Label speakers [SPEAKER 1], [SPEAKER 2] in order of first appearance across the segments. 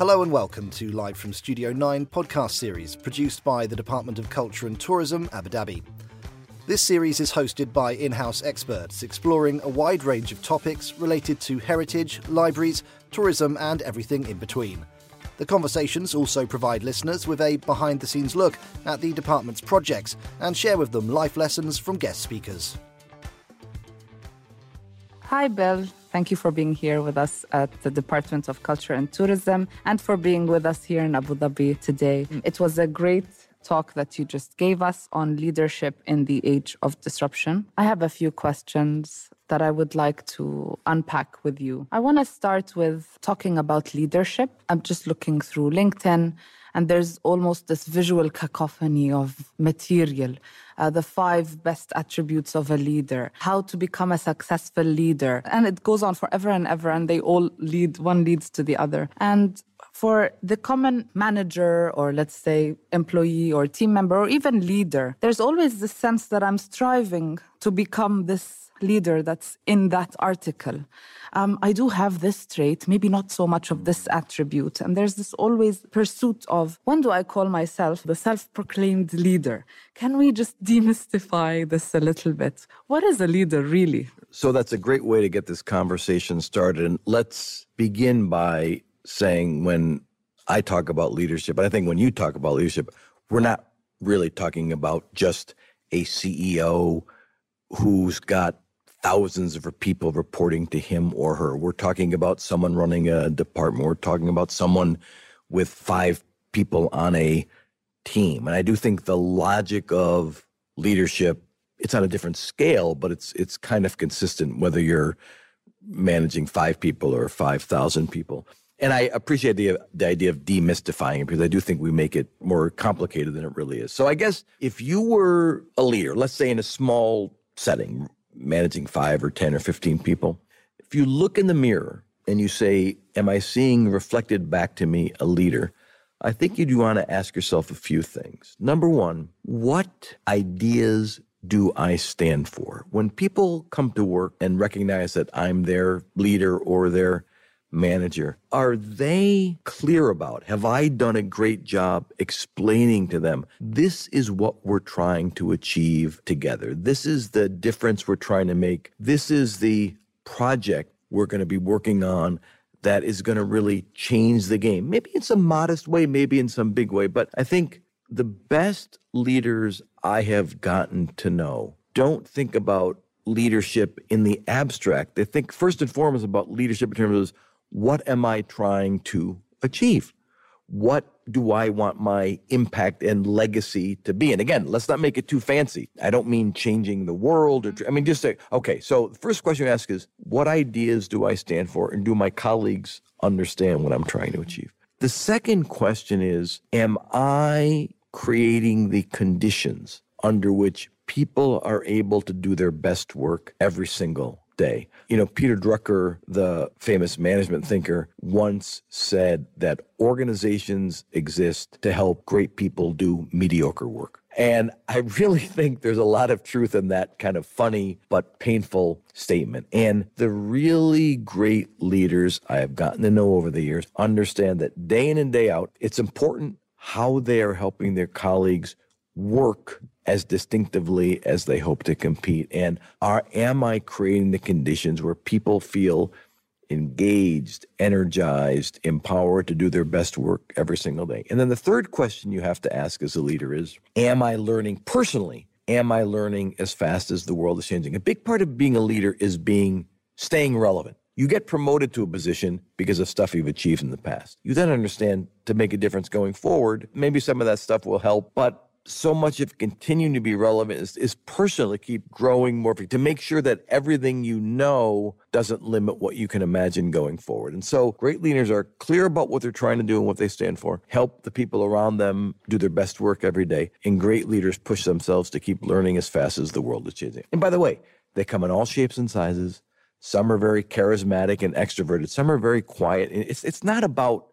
[SPEAKER 1] Hello and welcome to Live from Studio 9 podcast series produced by the Department of Culture and Tourism, Abu Dhabi. This series is hosted by in house experts exploring a wide range of topics related to heritage, libraries, tourism, and everything in between. The conversations also provide listeners with a behind the scenes look at the department's projects and share with them life lessons from guest speakers.
[SPEAKER 2] Hi, Bill. Thank you for being here with us at the Department of Culture and Tourism and for being with us here in Abu Dhabi today. It was a great talk that you just gave us on leadership in the age of disruption. I have a few questions that I would like to unpack with you. I want to start with talking about leadership. I'm just looking through LinkedIn and there's almost this visual cacophony of material uh, the five best attributes of a leader how to become a successful leader. And it goes on forever and ever and they all lead one leads to the other. And for the common manager or let's say employee or team member or even leader there's always the sense that i'm striving to become this leader that's in that article. Um, I do have this trait, maybe not so much of this attribute. And there's this always pursuit of when do I call myself the self proclaimed leader? Can we just demystify this a little bit? What is a leader really?
[SPEAKER 3] So that's a great way to get this conversation started. And let's begin by saying when I talk about leadership, but I think when you talk about leadership, we're not really talking about just a CEO who's got thousands of people reporting to him or her. We're talking about someone running a department. We're talking about someone with five people on a team. And I do think the logic of leadership, it's on a different scale, but it's it's kind of consistent whether you're managing five people or 5,000 people. And I appreciate the, the idea of demystifying it because I do think we make it more complicated than it really is. So I guess if you were a leader, let's say in a small setting, managing five or 10 or 15 people, if you look in the mirror and you say, Am I seeing reflected back to me a leader? I think you'd want to ask yourself a few things. Number one, what ideas do I stand for? When people come to work and recognize that I'm their leader or their manager, are they clear about? Have I done a great job explaining to them this is what we're trying to achieve together? This is the difference we're trying to make. This is the project we're going to be working on that is going to really change the game. Maybe in some modest way, maybe in some big way, but I think the best leaders I have gotten to know don't think about leadership in the abstract. They think first and foremost about leadership in terms of what am I trying to achieve? What do I want my impact and legacy to be? And again, let's not make it too fancy. I don't mean changing the world or, I mean, just say, okay, so the first question you ask is, what ideas do I stand for? And do my colleagues understand what I'm trying to achieve? The second question is, am I creating the conditions under which people are able to do their best work every single day. You know, Peter Drucker, the famous management thinker, once said that organizations exist to help great people do mediocre work. And I really think there's a lot of truth in that kind of funny but painful statement. And the really great leaders I have gotten to know over the years understand that day in and day out, it's important how they are helping their colleagues work as distinctively as they hope to compete? And are am I creating the conditions where people feel engaged, energized, empowered to do their best work every single day? And then the third question you have to ask as a leader is Am I learning personally? Am I learning as fast as the world is changing? A big part of being a leader is being staying relevant. You get promoted to a position because of stuff you've achieved in the past. You then understand to make a difference going forward. Maybe some of that stuff will help, but so much of continuing to be relevant is, is to keep growing more to make sure that everything you know doesn't limit what you can imagine going forward. And so great leaders are clear about what they're trying to do and what they stand for, help the people around them do their best work every day. And great leaders push themselves to keep learning as fast as the world is changing. And by the way, they come in all shapes and sizes. Some are very charismatic and extroverted. Some are very quiet. It's, it's not about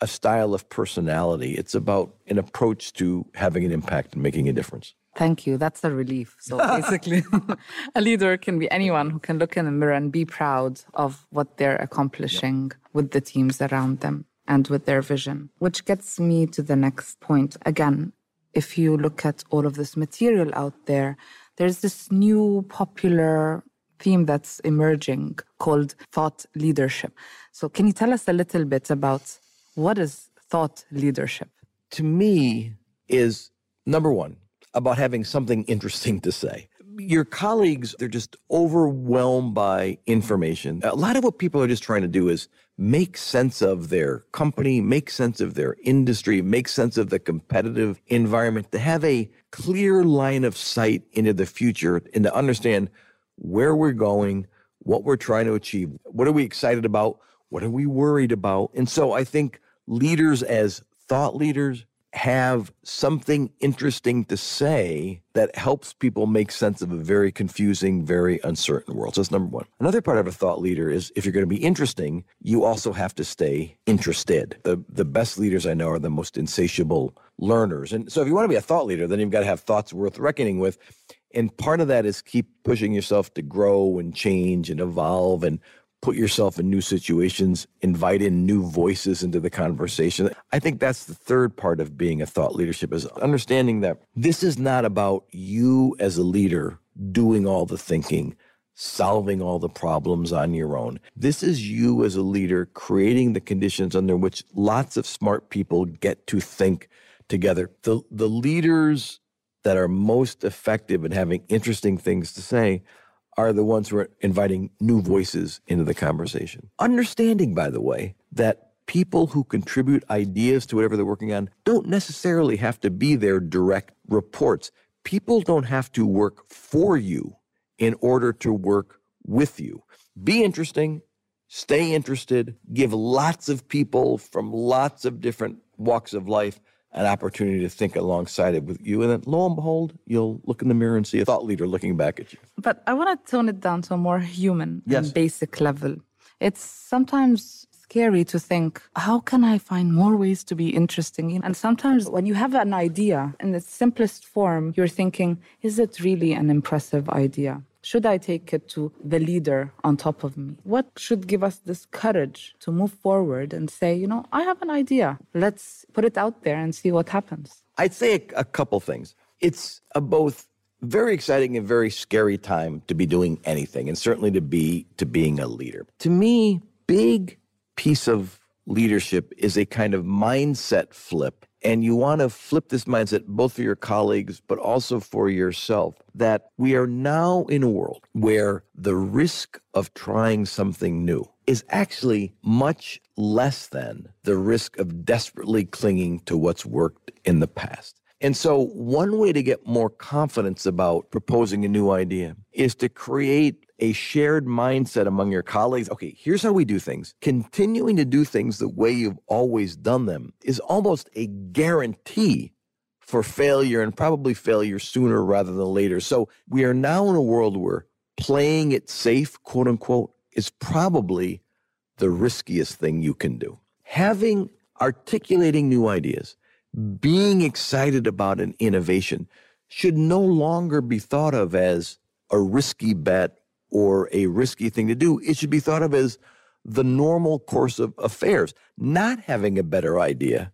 [SPEAKER 3] a style of personality. It's about an approach to having an impact and making a difference.
[SPEAKER 2] Thank you. That's a relief. So basically, a leader can be anyone who can look in the mirror and be proud of what they're accomplishing yeah. with the teams around them. and with their vision. Which gets me to the next point. Again, if you look at all of this material out there, there's this new popular theme that's emerging called thought leadership. So, can you tell us a little bit about what is thought leadership?
[SPEAKER 3] To me, is number one, about having something interesting to say. Your colleagues, they're just overwhelmed by information. A lot of what people are just trying to do is make sense of their company, make sense of their industry, make sense of the competitive environment, to have a clear line of sight into the future and to understand where we're going, what we're trying to achieve, what are we excited about, what are we worried about. And so I think leaders as thought leaders have something interesting to say that helps people make sense of a very confusing, very uncertain world. So that's number one. Another part of a thought leader is if you're going to be interesting, you also have to stay interested. The the best leaders I know are the most insatiable learners. And so if you want to be a thought leader, then you've got to have thoughts worth reckoning with. And part of that is keep pushing yourself to grow and change and evolve and put yourself in new situations, invite in new voices into the conversation. I think that's the third part of being a thought leadership is understanding that this is not about you as a leader doing all the thinking, solving all the problems on your own. This is you as a leader creating the conditions under which lots of smart people get to think together. The the leaders that are most effective in having interesting things to say are the ones who are inviting new voices into the conversation. Understanding, by the way, that people who contribute ideas to whatever they're working on don't necessarily have to be their direct reports. People don't have to work for you in order to work with you. Be interesting, stay interested, give lots of people from lots of different walks of life an opportunity to think alongside it with you. And then lo and behold, you'll look in the mirror and see a thought leader looking back at you.
[SPEAKER 2] But I want to tone it down to a more human
[SPEAKER 3] yes.
[SPEAKER 2] and basic level. It's sometimes scary to think, how can I find more ways to be interesting? And sometimes when you have an idea in its simplest form, you're thinking, is it really an impressive idea? Should I take it to the leader on top of me? What should give us this courage to move forward and say, you know, I have an idea. Let's put it out there and see what happens?
[SPEAKER 3] I'd say a, couple things. It's a both very exciting and very scary time to be doing anything and certainly to be to being a leader. To me, big piece of leadership is a kind of mindset flip and you want to flip this mindset both for your colleagues, but also for yourself that we are now in a world where the risk of trying something new is actually much less than the risk of desperately clinging to what's worked in the past. And so, one way to get more confidence about proposing a new idea is to create a shared mindset among your colleagues. Okay, here's how we do things. Continuing to do things the way you've always done them is almost a guarantee for failure and probably failure sooner rather than later. So we are now in a world where playing it safe, quote unquote, is probably the riskiest thing you can do. Having articulating new ideas, being excited about an innovation should no longer be thought of as a risky bet or a risky thing to do. It should be thought of as the normal course of affairs, not having a better idea,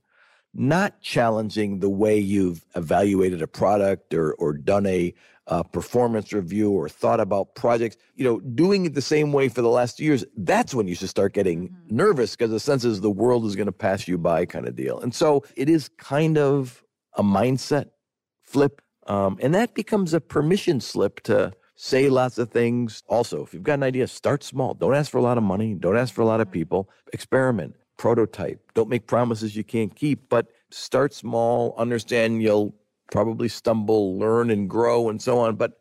[SPEAKER 3] not challenging the way you've evaluated a product or, or done a uh, performance review or thought about projects, you know, doing it the same way for the last years, that's when you should start getting mm-hmm. nervous because the sense is the world is going to pass you by kind of deal. And so it is kind of a mindset flip. Um, and that becomes a permission slip to say lots of things. Also, if you've got an idea, start small. Don't ask for a lot of money. Don't ask for a lot of people. Experiment, prototype. Don't make promises you can't keep, but start small. Understand you'll probably stumble, learn, and grow, and so on. But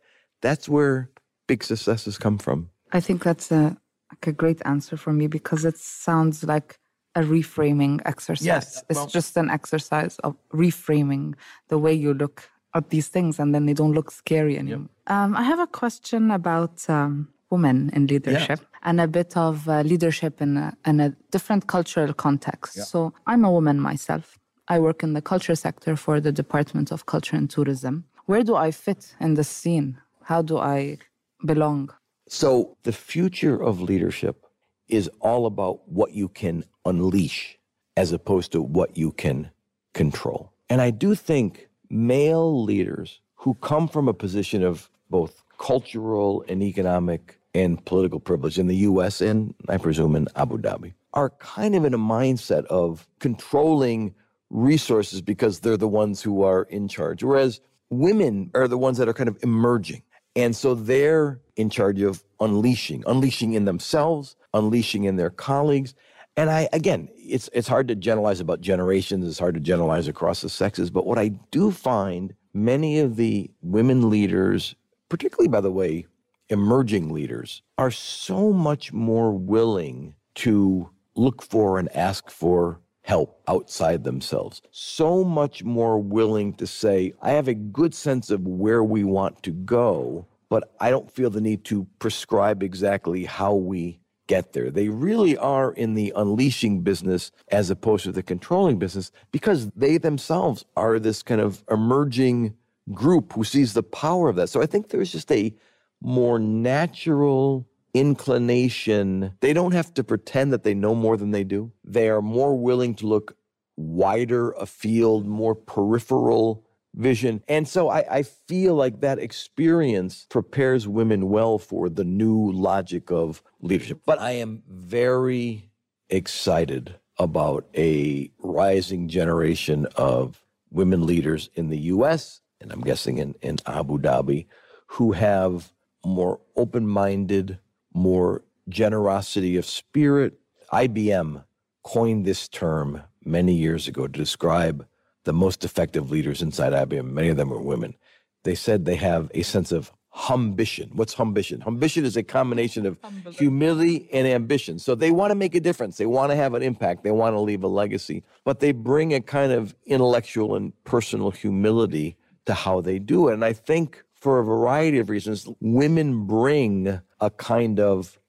[SPEAKER 3] that's where big successes come from.
[SPEAKER 2] I think that's a, like a great answer for me because it sounds like a reframing exercise.
[SPEAKER 3] Yes,
[SPEAKER 2] well, it's just an exercise of reframing the way you look at these things and then they don't look scary anymore. Yep. Um, I have a question about um, women in leadership yeah. and a bit of uh, leadership in a, in a different cultural context. Yeah. So I'm a woman myself. I work in the culture sector for the Department of Culture and Tourism. Where do I fit in the scene? How do I belong?
[SPEAKER 3] So the future of leadership is all about what you can unleash as opposed to what you can control. And I do think male leaders who come from a position of both cultural and economic and political privilege in the US and I presume in Abu Dhabi are kind of in a mindset of controlling resources because they're the ones who are in charge. Whereas women are the ones that are kind of emerging. And so they're in charge of unleashing, unleashing in themselves, unleashing in their colleagues. And I, again, it's, it's hard to generalize about generations. It's hard to generalize across the sexes. But what I do find many of the women leaders, particularly, by the way, emerging leaders, are so much more willing to look for and ask for help outside themselves. So much more willing to say, I have a good sense of where we want to go, but I don't feel the need to prescribe exactly how we get there. They really are in the unleashing business as opposed to the controlling business because they themselves are this kind of emerging group who sees the power of that. So I think there's just a more natural inclination. They don't have to pretend that they know more than they do. They are more willing to look wider afield, more peripheral vision. And so I, I, feel like that experience prepares women well for the new logic of leadership. But I am very excited about a rising generation of women leaders in the US, and I'm guessing in, in Abu Dhabi, who have more open minded, more generosity of spirit. IBM coined this term many years ago to describe the most effective leaders inside IBM. Many of them were women. They said they have a sense of humbition. What's humbition? Humbition is a combination of humility and ambition. So they want to make a difference. They want to have an impact. They want to leave a legacy, but they bring a kind of intellectual and personal humility to how they do it. And I think for a variety of reasons, women bring a kind of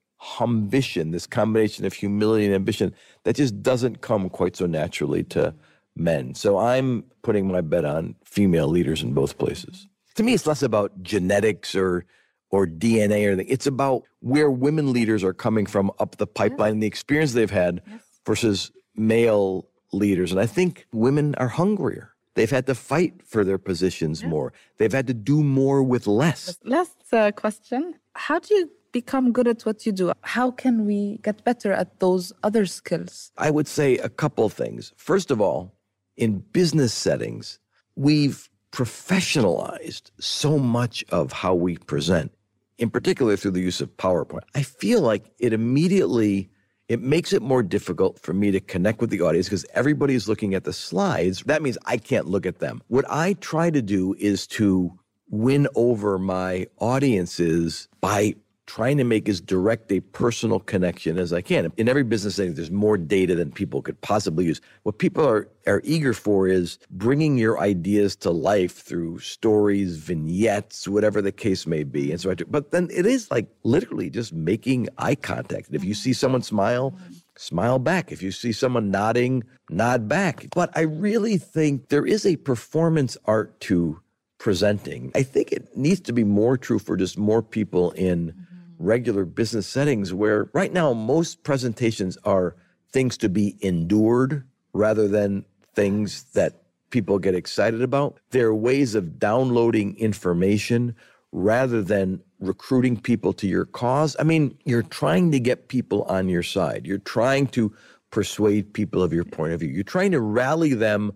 [SPEAKER 3] ambition, this combination of humility and ambition that just doesn't come quite so naturally to men. So I'm putting my bet on female leaders in both places. To me, it's less about genetics or or DNA or anything. It's about where women leaders are coming from up the pipeline, and the experience they've had yes. versus male leaders. And I think women are hungrier. They've had to fight for their positions more. They've had to do more with less.
[SPEAKER 2] Last uh, question How do you become good at what you do? How can we get better at those other skills?
[SPEAKER 3] I would say a couple things. First of all, in business settings, we've professionalized so much of how we present, in particular through the use of PowerPoint. I feel like it immediately it makes it more difficult for me to connect with the audience because everybody's looking at the slides. That means I can't look at them. What I try to do is to win over my audiences by trying to make as direct a personal connection as I can. In every business setting, there's more data than people could possibly use. What people are, are eager for is bringing your ideas to life through stories, vignettes, whatever the case may be. And so I do, but then it is like literally just making eye contact. If you see someone smile, smile back. If you see someone nodding, nod back. But I really think there is a performance art to presenting. I think it needs to be more true for just more people in regular business settings where right now most presentations are things to be endured rather than things that people get excited about. They're ways of downloading information rather than recruiting people to your cause. I mean, you're trying to get people on your side. You're trying to persuade people of your point of view. You're trying to rally them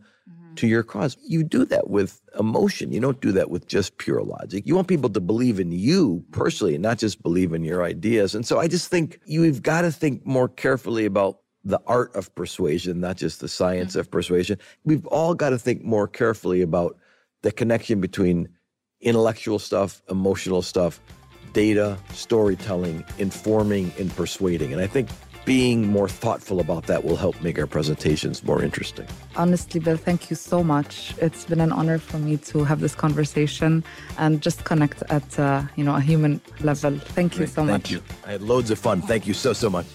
[SPEAKER 3] to your cause. You do that with emotion. You don't do that with just pure logic. You want people to believe in you personally and not just believe in your ideas. And so I just think you've got to think more carefully about the art of persuasion, not just the science mm-hmm. of persuasion. We've all got to think more carefully about the connection between intellectual stuff, emotional stuff, data, storytelling, informing, and persuading. And I think being more thoughtful about that will help make our presentations more interesting.
[SPEAKER 2] Honestly, Bill, thank you so much. It's been an honor for me to have this conversation and just connect at uh, you know a human level. Thank you Great. so
[SPEAKER 3] thank
[SPEAKER 2] much.
[SPEAKER 3] Thank you. I had loads of fun. Thank you so so much.